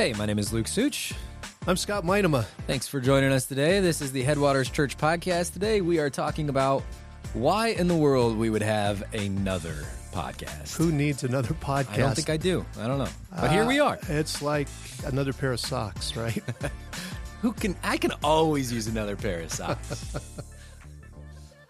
Hey, my name is Luke Such. I'm Scott Minema. Thanks for joining us today. This is the Headwaters Church podcast. Today we are talking about why in the world we would have another podcast. Who needs another podcast? I don't think I do. I don't know. But here we are. Uh, it's like another pair of socks, right? Who can I can always use another pair of socks.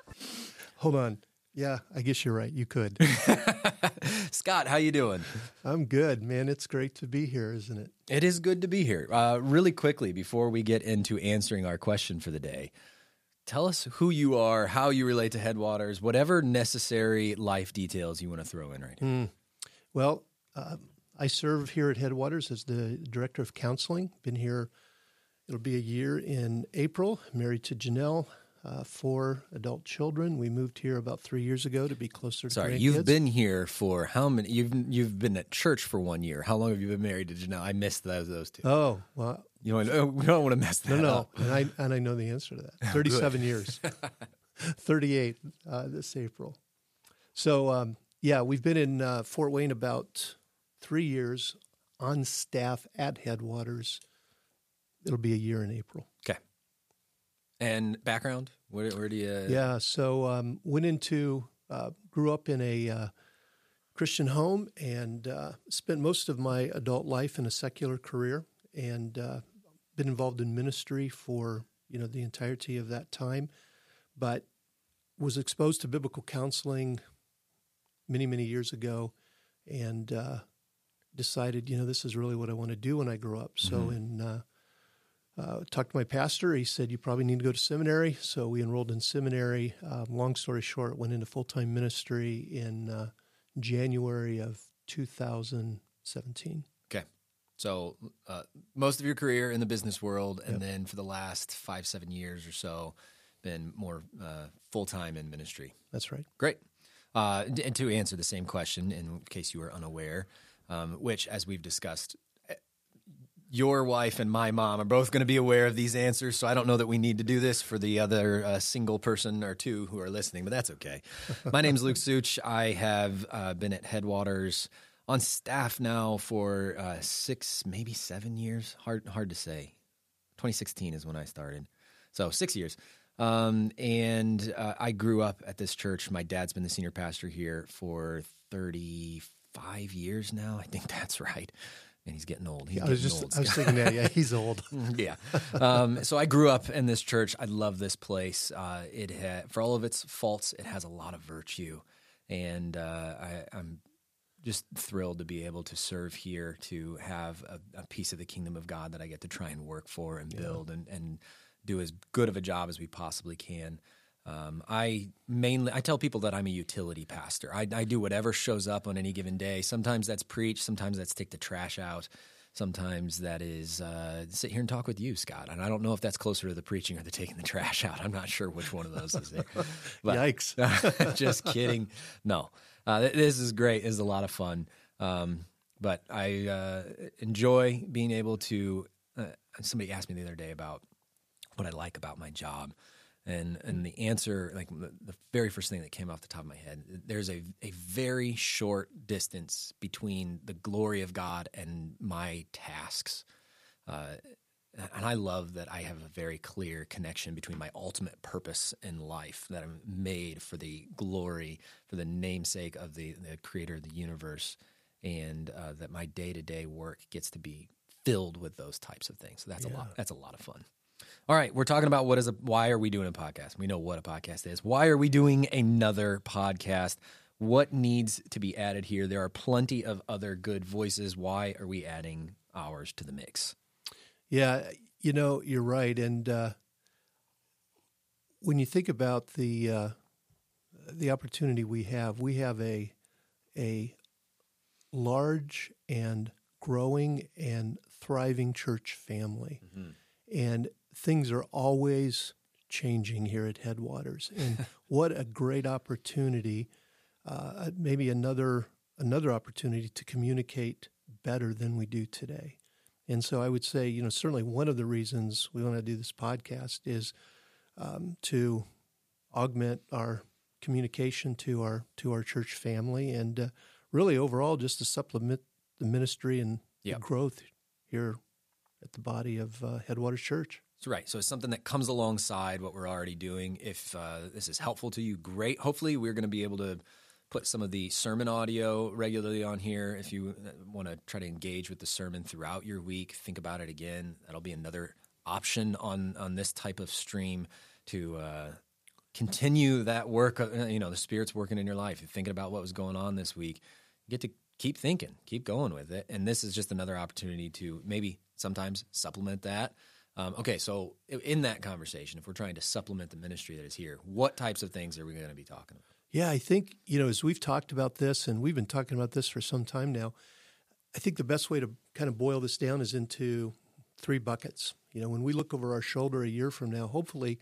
Hold on. Yeah, I guess you're right. You could. Scott, how you doing? I'm good, man. It's great to be here, isn't it? It is good to be here. Uh, really quickly, before we get into answering our question for the day, tell us who you are, how you relate to Headwaters, whatever necessary life details you want to throw in right here. Well, uh, I serve here at Headwaters as the director of counseling. Been here, it'll be a year in April. Married to Janelle, uh, four adult children. We moved here about three years ago to be closer to Sorry, grandkids. you've been here for how many? You've you've been at church for one year. How long have you been married to Janelle? I missed those those two. Oh well, You know, we don't want to mess that no, no, up. and I and I know the answer to that. Thirty-seven years, thirty-eight uh, this April. So um, yeah, we've been in uh, Fort Wayne about three years on staff at Headwaters. It'll be a year in April. Okay. And background? Where, where do you? Yeah, so um, went into, uh, grew up in a uh, Christian home and uh, spent most of my adult life in a secular career and uh, been involved in ministry for you know the entirety of that time, but was exposed to biblical counseling many many years ago, and uh, decided you know this is really what I want to do when I grow up. So in uh, talked to my pastor. He said, You probably need to go to seminary. So we enrolled in seminary. Um, long story short, went into full time ministry in uh, January of 2017. Okay. So uh, most of your career in the business world, and then for the last five seven years or so, been more uh, full time in ministry. That's right. Great. Uh, and to answer the same question, in case you were unaware, um, which, as we've discussed, your wife and my mom are both going to be aware of these answers. So I don't know that we need to do this for the other uh, single person or two who are listening, but that's okay. my name's Luke Such. I have uh, been at Headwaters on staff now for uh, six, maybe seven years. Hard, hard to say. 2016 is when I started. So six years. Um, and uh, I grew up at this church. My dad's been the senior pastor here for 35 years now. I think that's right. And he's getting old. He's I was just old, I was thinking that. Yeah, he's old. yeah. Um, so I grew up in this church. I love this place. Uh, it ha- for all of its faults, it has a lot of virtue, and uh, I, I'm just thrilled to be able to serve here, to have a, a piece of the kingdom of God that I get to try and work for and build and, and do as good of a job as we possibly can. Um, I mainly I tell people that I'm a utility pastor. I, I do whatever shows up on any given day. Sometimes that's preach. Sometimes that's take the trash out. Sometimes that is uh, sit here and talk with you, Scott. And I don't know if that's closer to the preaching or the taking the trash out. I'm not sure which one of those is it. But- Yikes. just kidding. No, uh, this is great. This is a lot of fun. Um, but I uh, enjoy being able to. Uh, somebody asked me the other day about what I like about my job, and and the answer, like the, the very first thing that came off the top of my head, there's a a very short distance between the glory of God and my tasks. Uh, and I love that I have a very clear connection between my ultimate purpose in life, that I'm made for the glory, for the namesake of the, the creator of the universe, and uh, that my day to day work gets to be filled with those types of things. So that's a lot. That's a lot of fun. All right, we're talking about what is a why are we doing a podcast? We know what a podcast is. Why are we doing another podcast? What needs to be added here? There are plenty of other good voices. Why are we adding ours to the mix? Yeah, you know, you're right. And uh, when you think about the uh, the opportunity we have, we have a a large and growing and thriving church family, and things are always changing here at Headwaters. And what a great opportunity! Uh, maybe another another opportunity to communicate better than we do today. And so I would say, you know, certainly one of the reasons we want to do this podcast is um, to augment our communication to our to our church family, and uh, really overall just to supplement the ministry and Yep. the growth here at the body of uh, Headwaters Church. Right. So it's something that comes alongside what we're already doing. If uh, this is helpful to you, great. Hopefully, we're going to be able to put some of the sermon audio regularly on here. If you uh, want to try to engage with the sermon throughout your week, think about it again. That'll be another option on on this type of stream to uh, continue that work. Uh, you know, the Spirit's working in your life. You're thinking about what was going on this week. You get to keep thinking, keep going with it. And this is just another opportunity to maybe sometimes supplement that. Um, okay, so in that conversation, if we're trying to supplement the ministry that is here, what types of things are we going to be talking about? Yeah, I think, you know, as we've talked about this, and we've been talking about this for some time now, I think the best way to kind of boil this down is into three buckets. You know, when we look over our shoulder a year from now, hopefully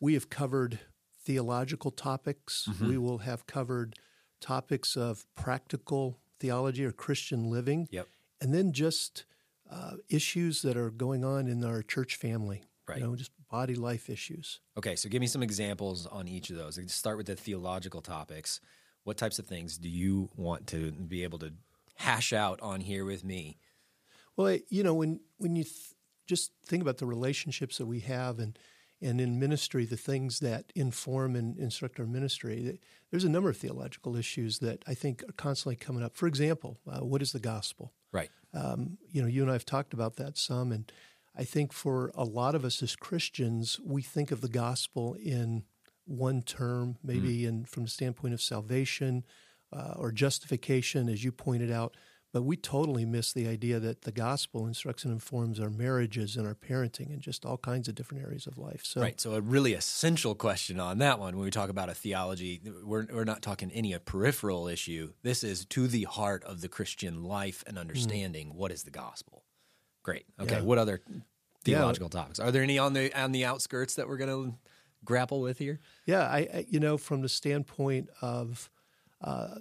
we have covered theological topics. Mm-hmm. We will have covered topics of practical theology or Christian living. Yep. And then just uh, issues that are going on in our church family. Right. You know, just body life issues. Okay, so give me some examples on each of those. Start with the theological topics. What types of things do you want to be able to hash out on here with me? Well, you know, when when you th- just think about the relationships that we have and and in ministry, the things that inform and instruct our ministry, there's a number of theological issues that I think are constantly coming up. For example, uh, what is the gospel? Right. Um, you know, you and I have talked about that some, and I think for a lot of us as Christians, we think of the gospel in one term, maybe mm. in from the standpoint of salvation uh, or justification, as you pointed out. But we totally miss the idea that the gospel instructs and informs our marriages and our parenting and just all kinds of different areas of life. So, right. So, a really essential question on that one when we talk about a theology, we're, we're not talking any a peripheral issue. This is to the heart of the Christian life and understanding mm. what is the gospel. Great. Okay. Yeah. What other theological yeah. topics are there any on the on the outskirts that we're going to grapple with here? Yeah, I, I, you know from the standpoint of uh,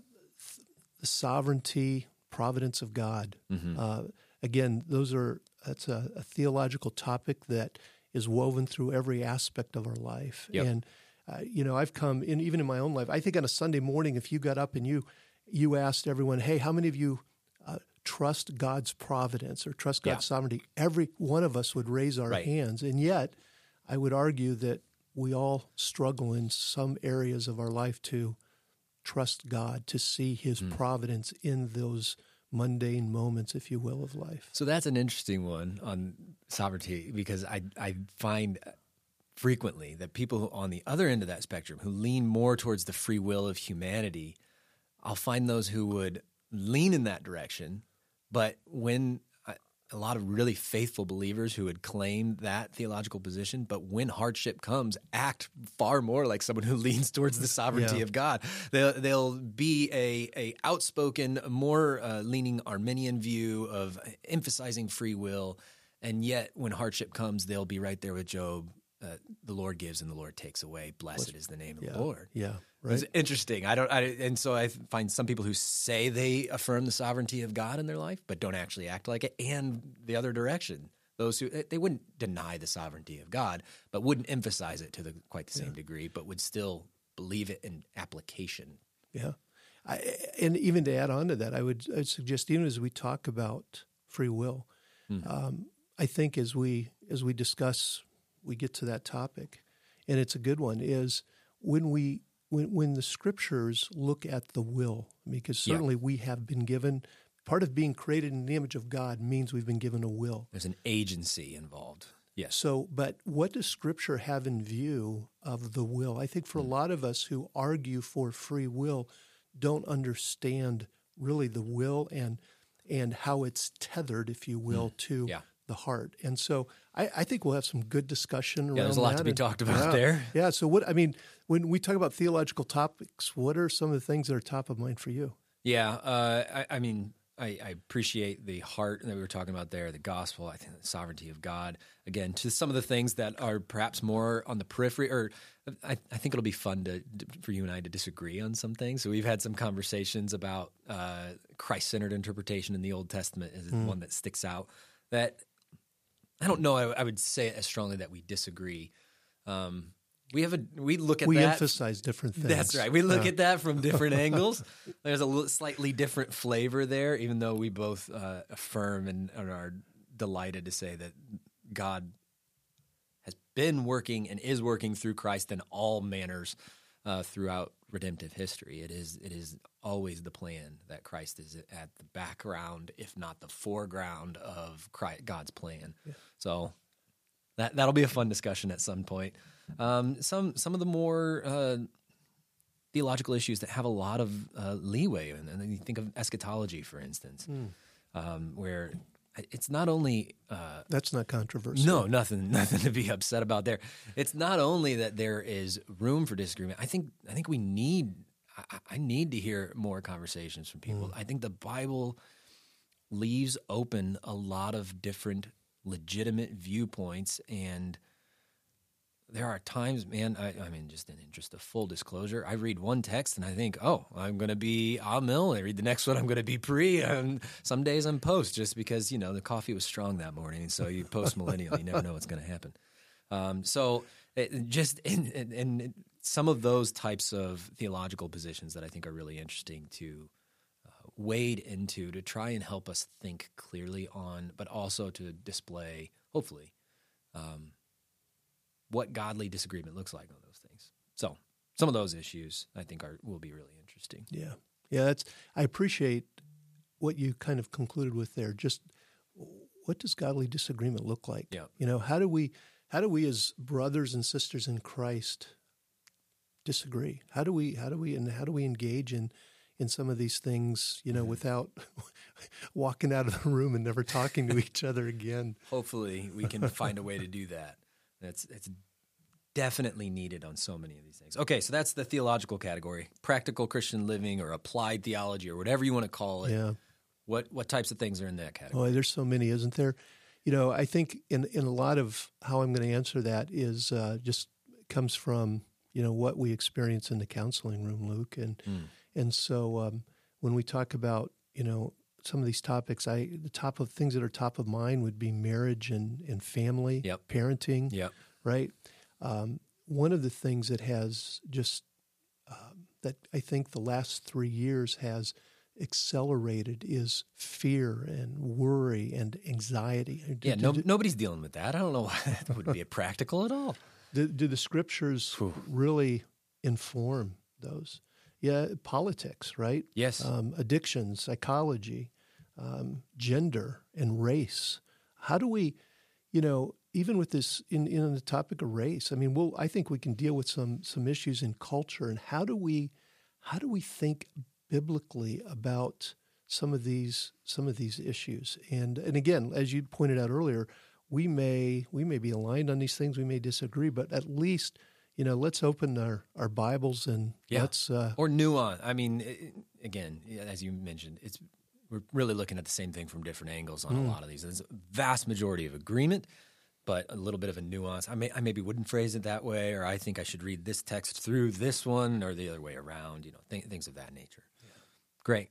the sovereignty providence of God. Mm-hmm. Uh, again, those are that's a, a, theological topic that is woven through every aspect of our life. Yep. And uh, you know, I've come in even in my own life. I think on a Sunday morning, if you got up and you you asked everyone, "Hey, how many of you uh, trust God's providence or trust God's yeah. sovereignty?" Every one of us would raise our right. hands, and yet I would argue that we all struggle in some areas of our life to trust God, to see His mm. providence in those mundane moments, if you will, of life. So that's an interesting one on sovereignty because I I find frequently that people on the other end of that spectrum who lean more towards the free will of humanity, I'll find those who would lean in that direction, but when a lot of really faithful believers who had claimed that theological position, but when hardship comes, act far more like someone who leans towards the sovereignty yeah. of God. They'll, they'll be a, a outspoken, more uh, leaning Arminian view of emphasizing free will, and yet when hardship comes, they'll be right there with Job. Uh, the Lord gives and the Lord takes away. Blessed is the name of yeah, the Lord. Yeah, right. It's interesting. I don't, I, and so I find some people who say they affirm the sovereignty of God in their life, but don't actually act like it, and the other direction. Those who they wouldn't deny the sovereignty of God, but wouldn't emphasize it to the, quite the same yeah. degree, but would still believe it in application. Yeah, I, and even to add on to that, I would I'd suggest even as we talk about free will, hmm. um, I think as we as we discuss, we get to that topic, and it's a good one. Is when we when when the scriptures look at the will, because certainly yeah. we have been given part of being created in the image of God means we've been given a will. There's an agency involved. Yes. So, but what does Scripture have in view of the will? I think for a hmm. lot of us who argue for free will, don't understand really the will and and how it's tethered, if you will, mm. to yeah. The heart. And so, I, I, think we'll have some good discussion around. Yeah, there's a lot to be talked about yeah, there. Yeah. So, what I mean, when we talk about theological topics, what are some of the things that are top of mind for you? Yeah, uh, I, I, mean, I, I, appreciate the heart that we were talking about there, the gospel. I think the sovereignty of God. Again, to some of the things that are perhaps more on the periphery, or I, I think it'll be fun to for you and I to disagree on some things. So we've had some conversations about uh, Christ-centered interpretation in the Old Testament is mm. one that sticks out. That I don't know. I, I, would say as strongly that we disagree. Um, we have a we look at we that. emphasize different things. That's right. We look yeah. at that from different angles. There's a slightly different flavor there, even though we both uh, affirm and, and, are delighted to say that God has been working and is working through Christ in all manners uh, throughout redemptive history. It is it is always the plan that Christ is at the background, if not the foreground of Christ, God's plan. Yeah. So that that'll be a fun discussion at some point. Um, some some of the more uh, theological issues that have a lot of uh, leeway, and, and you think of eschatology, for instance, mm. um, where it's not only uh, that's not controversial. No, nothing, nothing to be upset about there. It's not only that there is room for disagreement. I think, I think we need. I, I need to hear more conversations from people. Mm. I think the Bible leaves open a lot of different legitimate viewpoints and there are times, man. I, I, mean, just in interest of full disclosure, I read one text and I think, oh, I'm going to be Amil. I read the next one, I'm going to be pre. And some days I'm post, just because you know the coffee was strong that morning. So you post millennial, you never know what's going to happen. Um, so it, just in, in, in, some of those types of theological positions that I think are really interesting to uh, wade into to try and help us think clearly on, but also to display, hopefully. Um, what godly disagreement looks like on those things. So some of those issues I think are will be really interesting. Yeah, yeah. That's I appreciate what you kind of concluded with there. Just what does godly disagreement look like? Yeah. You know, how do we how do we as brothers and sisters in Christ disagree? How do we how do we and how do we engage in in some of these things, you know, mm-hmm. without walking out of the room and never talking to each other again. Hopefully, we can find a way to do that. That's it's definitely needed on so many of these things. Okay, so that's the theological category, practical Christian living or applied theology or whatever you want to call it. Yeah. What what types of things are in that category? Oh, there's so many, isn't there? You know, I think in in a lot of how I'm going to answer that is uh, just comes from you know what we experience in the counseling room, Luke, and mm. and so um, when we talk about you know some of these topics, I the top of things that are top of mind would be marriage and and family, yep. parenting, yep. right. Um, one of the things that has just um, that I think the last three years has accelerated is fear and worry and anxiety. Yeah, do, no, do, nobody's dealing with that. I don't know why that would be practical at all. Do, do the scriptures Whew. really inform those? Yeah, politics, right? Yes. Um, addiction, psychology, um, gender, and race. How do we, you know, even with this in, in the topic of race, I mean, we'll, I think we can deal with some some issues in culture and how do we how do we think biblically about some of these some of these issues? And and again, as you pointed out earlier, we may we may be aligned on these things, we may disagree, but at least you know, let's open our, our Bibles and yeah. let's uh, or nuance. I mean, it, again, as you mentioned, it's we're really looking at the same thing from different angles on mm. a lot of these. There's a vast majority of agreement, but a little bit of a nuance. I may I maybe wouldn't phrase it that way, or I think I should read this text through this one, or the other way around. You know, th- things of that nature. Yeah. Great.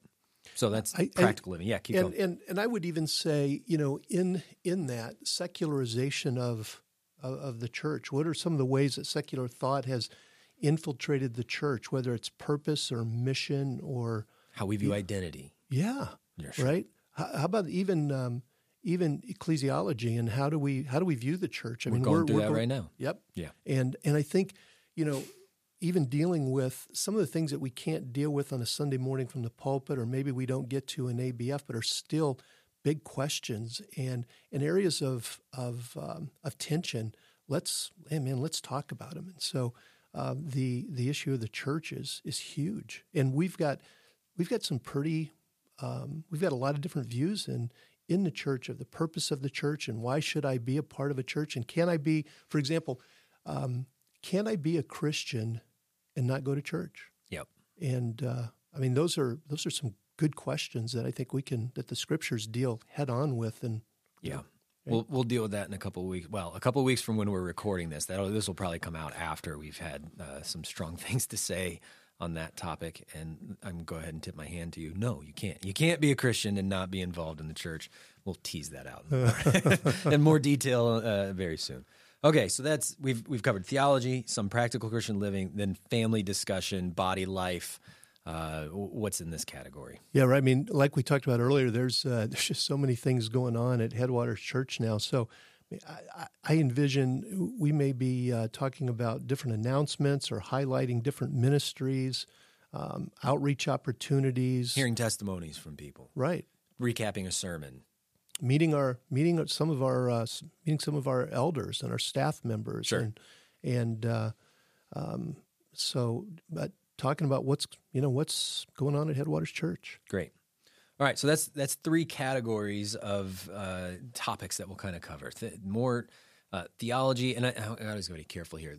So that's I, practical living. Yeah, keep and, going. And and I would even say, you know, in in that secularization of of, of the church? What are some of the ways that secular thought has infiltrated the church, whether it's purpose or mission or how we view identity? Yeah, right. How, how, about even um, even ecclesiology and how do we how do we view the church? I we're mean, going we're through we're that going, right now. Yep. Yeah. And and I think you know even dealing with some of the things that we can't deal with on a Sunday morning from the pulpit, or maybe we don't get to in ABF, but are still big questions and in areas of of um, of tension. Let's hey man, let's talk about them. And so uh, the the issue of the church is is huge, and we've got we've got some pretty um, we've got a lot of different views in in the church of the purpose of the church and why should I be a part of a church and can I be, for example, um, can I be a Christian and not go to church? Yep. And uh, I mean those are those are some good questions that I think we can that the scriptures deal head on with and yeah. We'll we'll deal with that in a couple of weeks. Well, a couple of weeks from when we're recording this. That this will probably come out after we've had uh, some strong things to say on that topic. And I'm go ahead and tip my hand to you. No, you can't. You can't be a Christian and not be involved in the church. We'll tease that out in more detail uh, very soon. Okay, so that's we've we've covered theology, some practical Christian living, then family discussion, body life, uh, what's in this category. Yeah, right. I mean, like we talked about earlier, there's uh, there's just so many things going on at Headwaters Church now. So I, I envision we may be uh, talking about different announcements or highlighting different ministries, um, outreach opportunities, hearing testimonies from people, right? Recapping a sermon, meeting our meeting some of our uh, meeting some of our elders and our staff members, sure. and and uh, um, so, but talking about what's you know what's going on at Headwaters Church. Great. All right, so that's that's three categories of uh, topics that we'll kind of cover. Th- more uh, theology, and I, I always got to be careful here.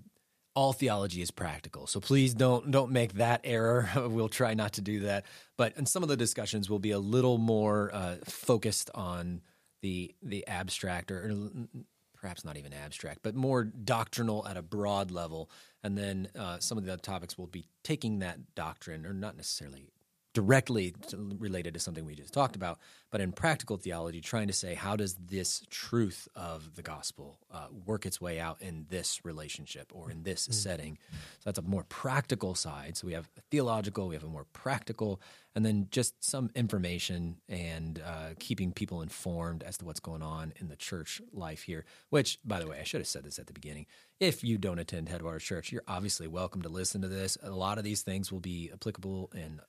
All theology is practical, so please don't don't make that error. we'll try not to do that. But in some of the discussions, will be a little more uh, focused on the the abstract or, or perhaps not even abstract, but more doctrinal at a broad level. And then uh, some of the other topics will be taking that doctrine, or not necessarily directly related to something we just talked about, but in practical theology, trying to say how does this truth of the gospel uh, work its way out in this relationship or in this mm-hmm. setting. So that's a more practical side. So we have a theological, we have a more practical, and then just some information and uh, keeping people informed as to what's going on in the church life here. Which, by the way, I should have said this at the beginning. If you don't attend Headwaters Church, you're obviously welcome to listen to this. A lot of these things will be applicable in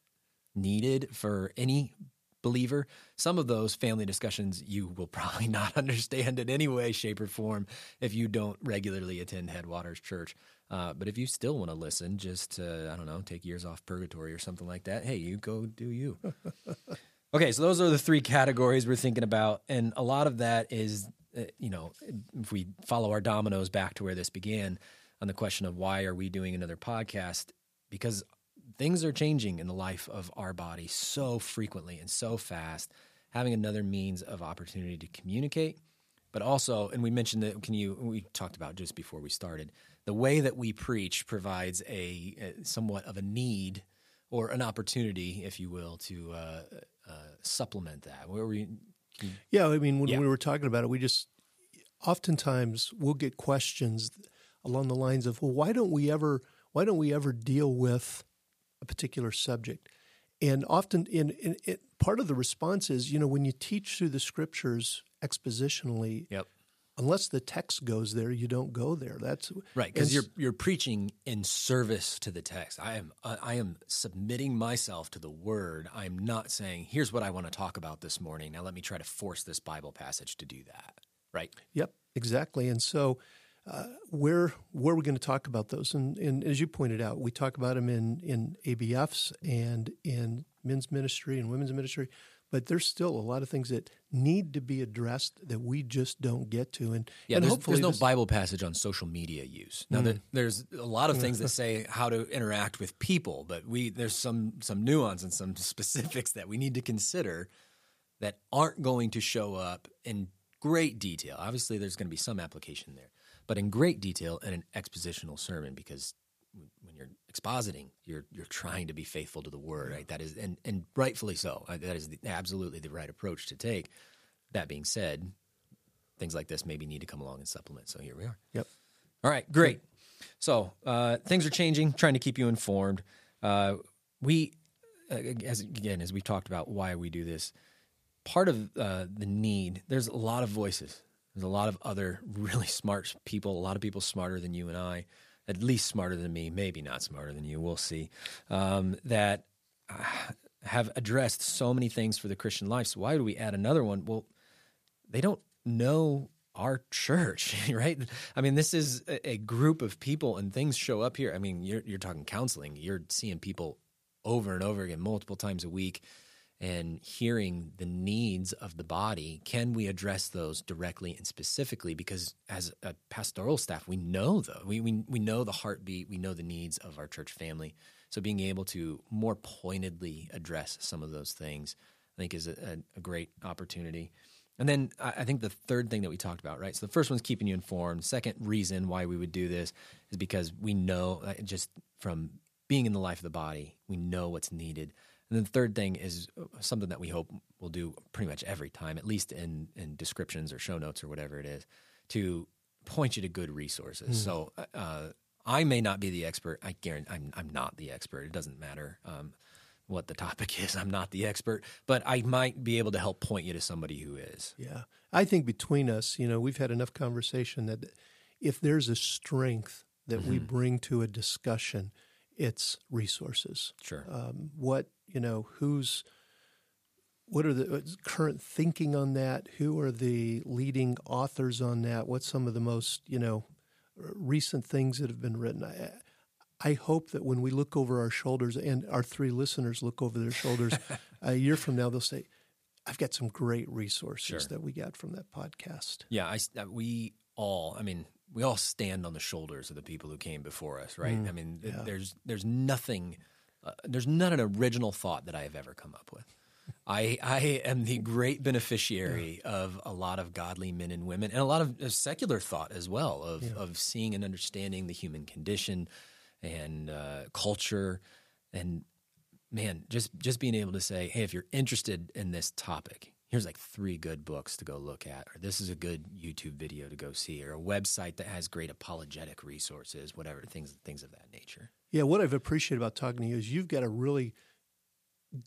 needed for any believer. Some of those family discussions you will probably not understand in any way, shape, or form if you don't regularly attend Headwaters Church. Uh, but if you still want to listen, just to, I don't know, take years off purgatory or something like that, hey, you go do you. okay, so those are the three categories we're thinking about. And a lot of that is, uh, you know, if we follow our dominoes back to where this began on the question of why are we doing another podcast, because things are changing in the life of our body so frequently and so fast. Having another means of opportunity to communicate, but also, and we mentioned that. Can you? We talked about just before we started the way that we preach provides a, a somewhat of a need or an opportunity, if you will, to uh, uh, supplement that. Where we, you, yeah, I mean, when yeah. we were talking about it, we just oftentimes we'll get questions along the lines of, "Well, why don't we ever? Why don't we ever deal with?" A particular subject. And often, in, in, part of the response is, you know, when you teach through the scriptures expositionally, yep. unless the text goes there, you don't go there. That's right because you're you're preaching in service to the text. I am I am submitting myself to the word. I am not saying, "Here's what I want to talk about this morning." Now, let me try to force this Bible passage to do that. Right? Yep, exactly. And so uh, where where are we going to talk about those? And, and, as you pointed out, we talk about them in in ABFs and in men's ministry and women's ministry, but there's still a lot of things that need to be addressed that we just don't get to. And yeah, and there's, there's no this, Bible passage on social media use. Now, mm. there's a lot of things that say how to interact with people, but we there's some some nuance and some specifics that we need to consider that aren't going to show up in great detail. Obviously, there's going to be some application there but in great detail in an expositional sermon because when you're expositing, you're you're trying to be faithful to the word, right? That is, and and rightfully so. That is the, absolutely the right approach to take. That being said, things like this maybe need to come along and supplement. So here we are. Yep. All right, great. So uh, things are changing. Trying to keep you informed. Uh, we, uh, as again, as we talked about why we do this, part of uh, the need. There's a lot of voices there's a lot of other really smart people, a lot of people smarter than you and I, at least smarter than me, maybe not smarter than you, we'll see, um, that uh, have addressed so many things for the Christian life. So why do we add another one? Well, they don't know our church, right? I mean, this is a group of people, and things show up here. I mean, you're you're talking counseling. You're seeing people over and over again, multiple times a week and hearing the needs of the body, can we address those directly and specifically? Because as a pastoral staff, we know though we, we we know the heartbeat, we know the needs of our church family. So being able to more pointedly address some of those things, I think, is a, a great opportunity. And then I think the third thing that we talked about, right? So the first one's keeping you informed. Second reason why we would do this is because we know uh, just from being in the life of the body, we know what's needed. And then the third thing is uh, something that we hope we'll do pretty much every time, at least in, in descriptions or show notes or whatever it is, to point you to good resources. Mm. So uh, I may not be the expert. I guarantee I'm, I'm not the expert. It doesn't matter. Um, what the topic is. I'm not the expert, but I might be able to help point you to somebody who is. Yeah. I think between us, you know, we've had enough conversation that if there's a strength that we bring to a discussion, it's resources. Sure. Um, what, you know, who's, what are the current thinking on that? Who are the leading authors on that? What's some of the most, you know, recent things that have been written? I, I hope that when we look over our shoulders and our three listeners look over their shoulders a year from now, they'll say, I've got some great resources Sure. that we got from that podcast. Yeah, I, uh, we all, I mean, we all stand on the shoulders of the people who came before us, right? I mean, yeah. there's there's nothing, uh, there's not an original thought that I have ever come up with. I I am the great beneficiary of a lot of godly men and women, and a lot of uh, secular thought as well of of seeing and understanding the human condition and uh, culture, and man, just just being able to say, hey, if you're interested in this topic, here's like three good books to go look at, or this is a good YouTube video to go see, or a website that has great apologetic resources, whatever things things of that nature. Yeah, what I've appreciated about talking to you is you've got a really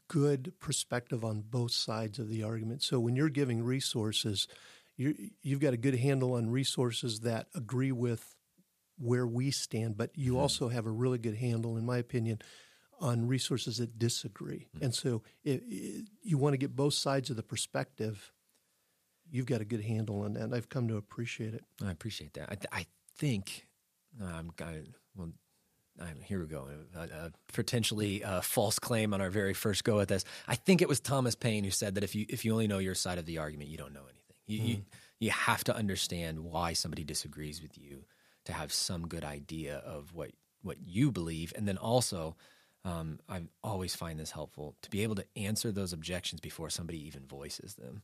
good perspective on both sides of the argument. So when you're giving resources, you you've got a good handle on resources that agree with where we stand, but you mm-hmm. also have a really good handle, in my opinion, on resources that disagree. And so i i you want to get both sides of the perspective. You've got a good handle on that. and I've come to appreciate it. I appreciate that. I, th- I think um, I, well, I'm, here we go. A, a potentially uh, false claim on our very first go at this. I think it was Thomas Paine who said that if you if you only know your side of the argument, you don't know anything. You you, you have to understand why somebody disagrees with you to have some good idea of what what you believe, and then also. Um, I always find this helpful to be able to answer those objections before somebody even voices them.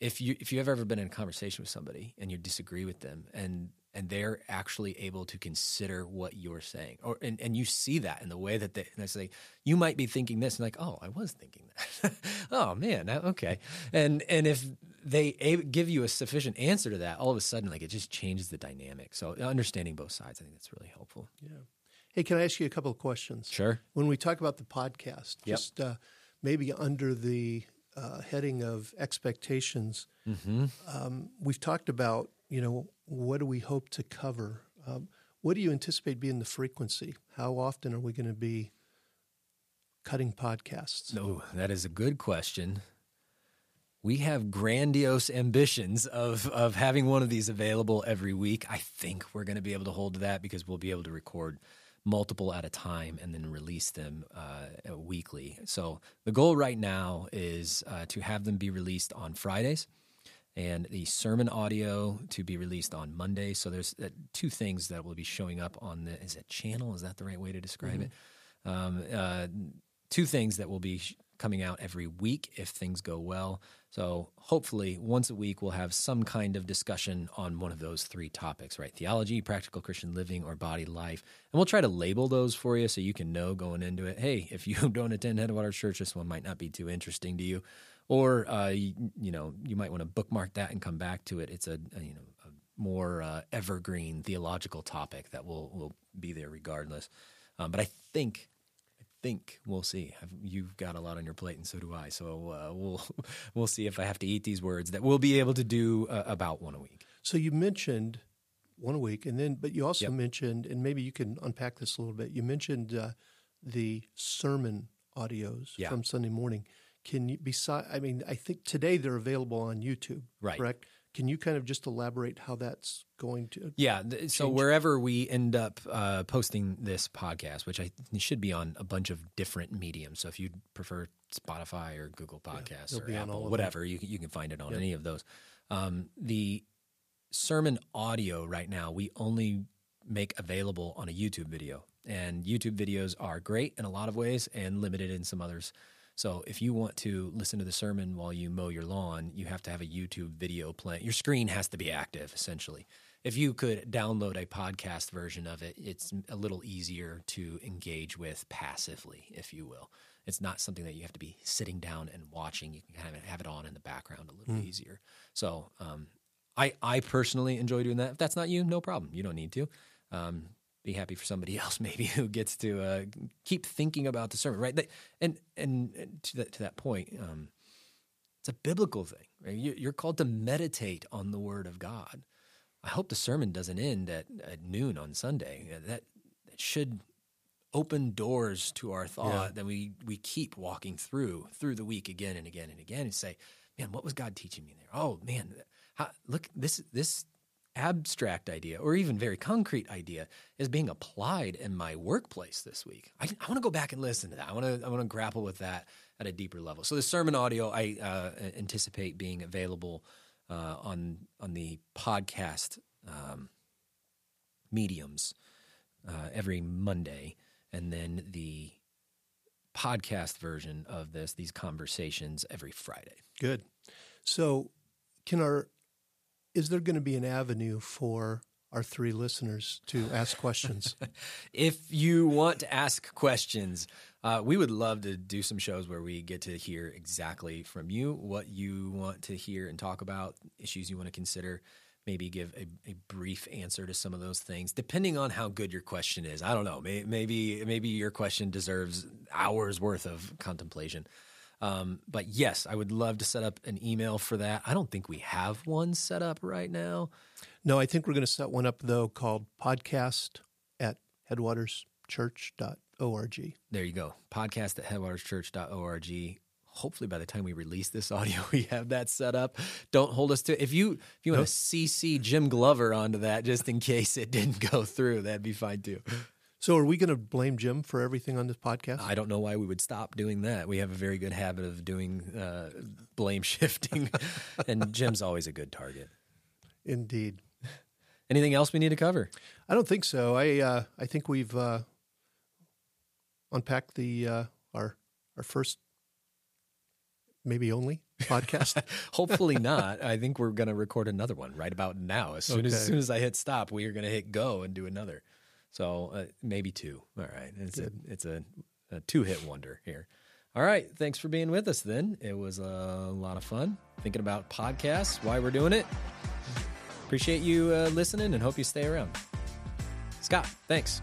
If you if you've ever been in a conversation with somebody and you disagree with them and and they're actually able to consider what you're saying or and, and you see that in the way that they, and they say you might be thinking this and like oh i was thinking that. Oh man okay. And and if they give you a sufficient answer to that all of a sudden like it just changes the dynamic. So understanding both sides i think that's really helpful. Yeah. Hey, can I ask you a couple of questions? sure When we talk about the podcast, Yep. just uh, maybe under the uh, heading of expectations, mm-hmm. um, we've talked about, you know, what do we hope to cover? Um, what do you anticipate being the frequency? How often are we going to be cutting podcasts? No, that is a good question. We have grandiose ambitions of of having one of these available every week. I think we're going to be able to hold to that because we'll be able to record multiple at a time and then release them uh, weekly. So the goal right now is uh, to have them be released on Fridays and the sermon audio to be released on Monday. So there's uh, two things that will be showing up on the is it channel? Is that the right way to describe it? Um, uh, two things that will be sh- coming out every week if things go well. So hopefully, once a week, we'll have some kind of discussion on one of those three topics, right? Theology, practical Christian living, or body life. And we'll try to label those for you so you can know going into it. Hey, if you don't attend Headwater Church, this one might not be too interesting to you, or uh, you, you know you might want to bookmark that and come back to it. It's a, a you know a more uh, evergreen theological topic that will will be there regardless. Um, but I think think we'll see. I've, you've got a lot on your plate, and so do I. So uh, we'll we'll see if I have to eat these words that we'll be able to do uh, about one a week. So you mentioned one a week, and then, but you also Yep. mentioned, and maybe you can unpack this a little bit. You mentioned uh, the sermon audios Yeah. from Sunday morning. Can you beside? I mean, I think today they're available on YouTube, Right. Correct. Can you kind of just elaborate how that's going to? Yeah. th- So wherever we end up uh, posting this podcast, which I should be on a bunch of different mediums. So if you prefer Spotify or Google Podcasts it'll or be on all Apple, whatever, you can, you can find it on Yep. any of those. Um, the sermon audio right now we only make available on a YouTube video, and YouTube videos are great in a lot of ways and limited in some others. So if you want to listen to the sermon while you mow your lawn, you have to have a YouTube video playing. Your screen has to be active, essentially. If you could download a podcast version of it, it's a little easier to engage with passively, if you will. It's not something that you have to be sitting down and watching. You can kind of have it on in the background a little easier. So um, I, I personally enjoy doing that. If that's not you, no problem. You don't need to. Um, be happy for somebody else maybe who gets to uh, keep thinking about the sermon, right? And and, to that to that point, um, it's a biblical thing. Right? You're called to meditate on the Word of God. I hope the sermon doesn't end at, at noon on Sunday. That, that should open doors to our thought yeah. that we we keep walking through through the week again and again and again and say, man, what was God teaching me there? Oh man, how, look this this abstract idea or even very concrete idea is being applied in my workplace this week. I, I want to go back and listen to that. I want to I want to grapple with that at a deeper level. So the sermon audio I uh, anticipate being available uh, on on the podcast um, mediums uh, every Monday, and then the podcast version of this these conversations every Friday. Good. So, can our is there going to be an avenue for our three listeners to ask questions? if you want to ask questions, uh, we would love to do some shows where we get to hear exactly from you what you want to hear and talk about, issues you want to consider. Maybe give a, a brief answer to some of those things, depending on how good your question is. I don't know. Maybe maybe your question deserves hours worth of contemplation. Um, but yes, I would love to set up an email for that. I don't think we have one set up right now. No, I think we're going to set one up though called podcast at headwaterschurch.org. There you go. Podcast at headwaterschurch.org. Hopefully by the time we release this audio, we have that set up. Don't hold us to it. if you if you want to CC Jim Glover onto that just in case it didn't go through, that'd be fine too. So, are we going to blame Jim for everything on this podcast? I don't know why we would stop doing that. We have a very good habit of doing uh, blame shifting, and Jim's always a good target. Indeed. Anything else we need to cover? I don't think so. I uh, I think we've uh, unpacked the uh, our our first, maybe only podcast. Hopefully not. I think we're going to record another one right about now. As soon okay. as, as soon as I hit stop, we are going to hit go and do another. So uh, maybe two. All right, it's Good. a it's a, a two hit wonder here. All right, thanks for being with us. Then it was a lot of fun thinking about podcasts, why we're doing it. Appreciate you uh, listening and hope you stay around. Scott, thanks.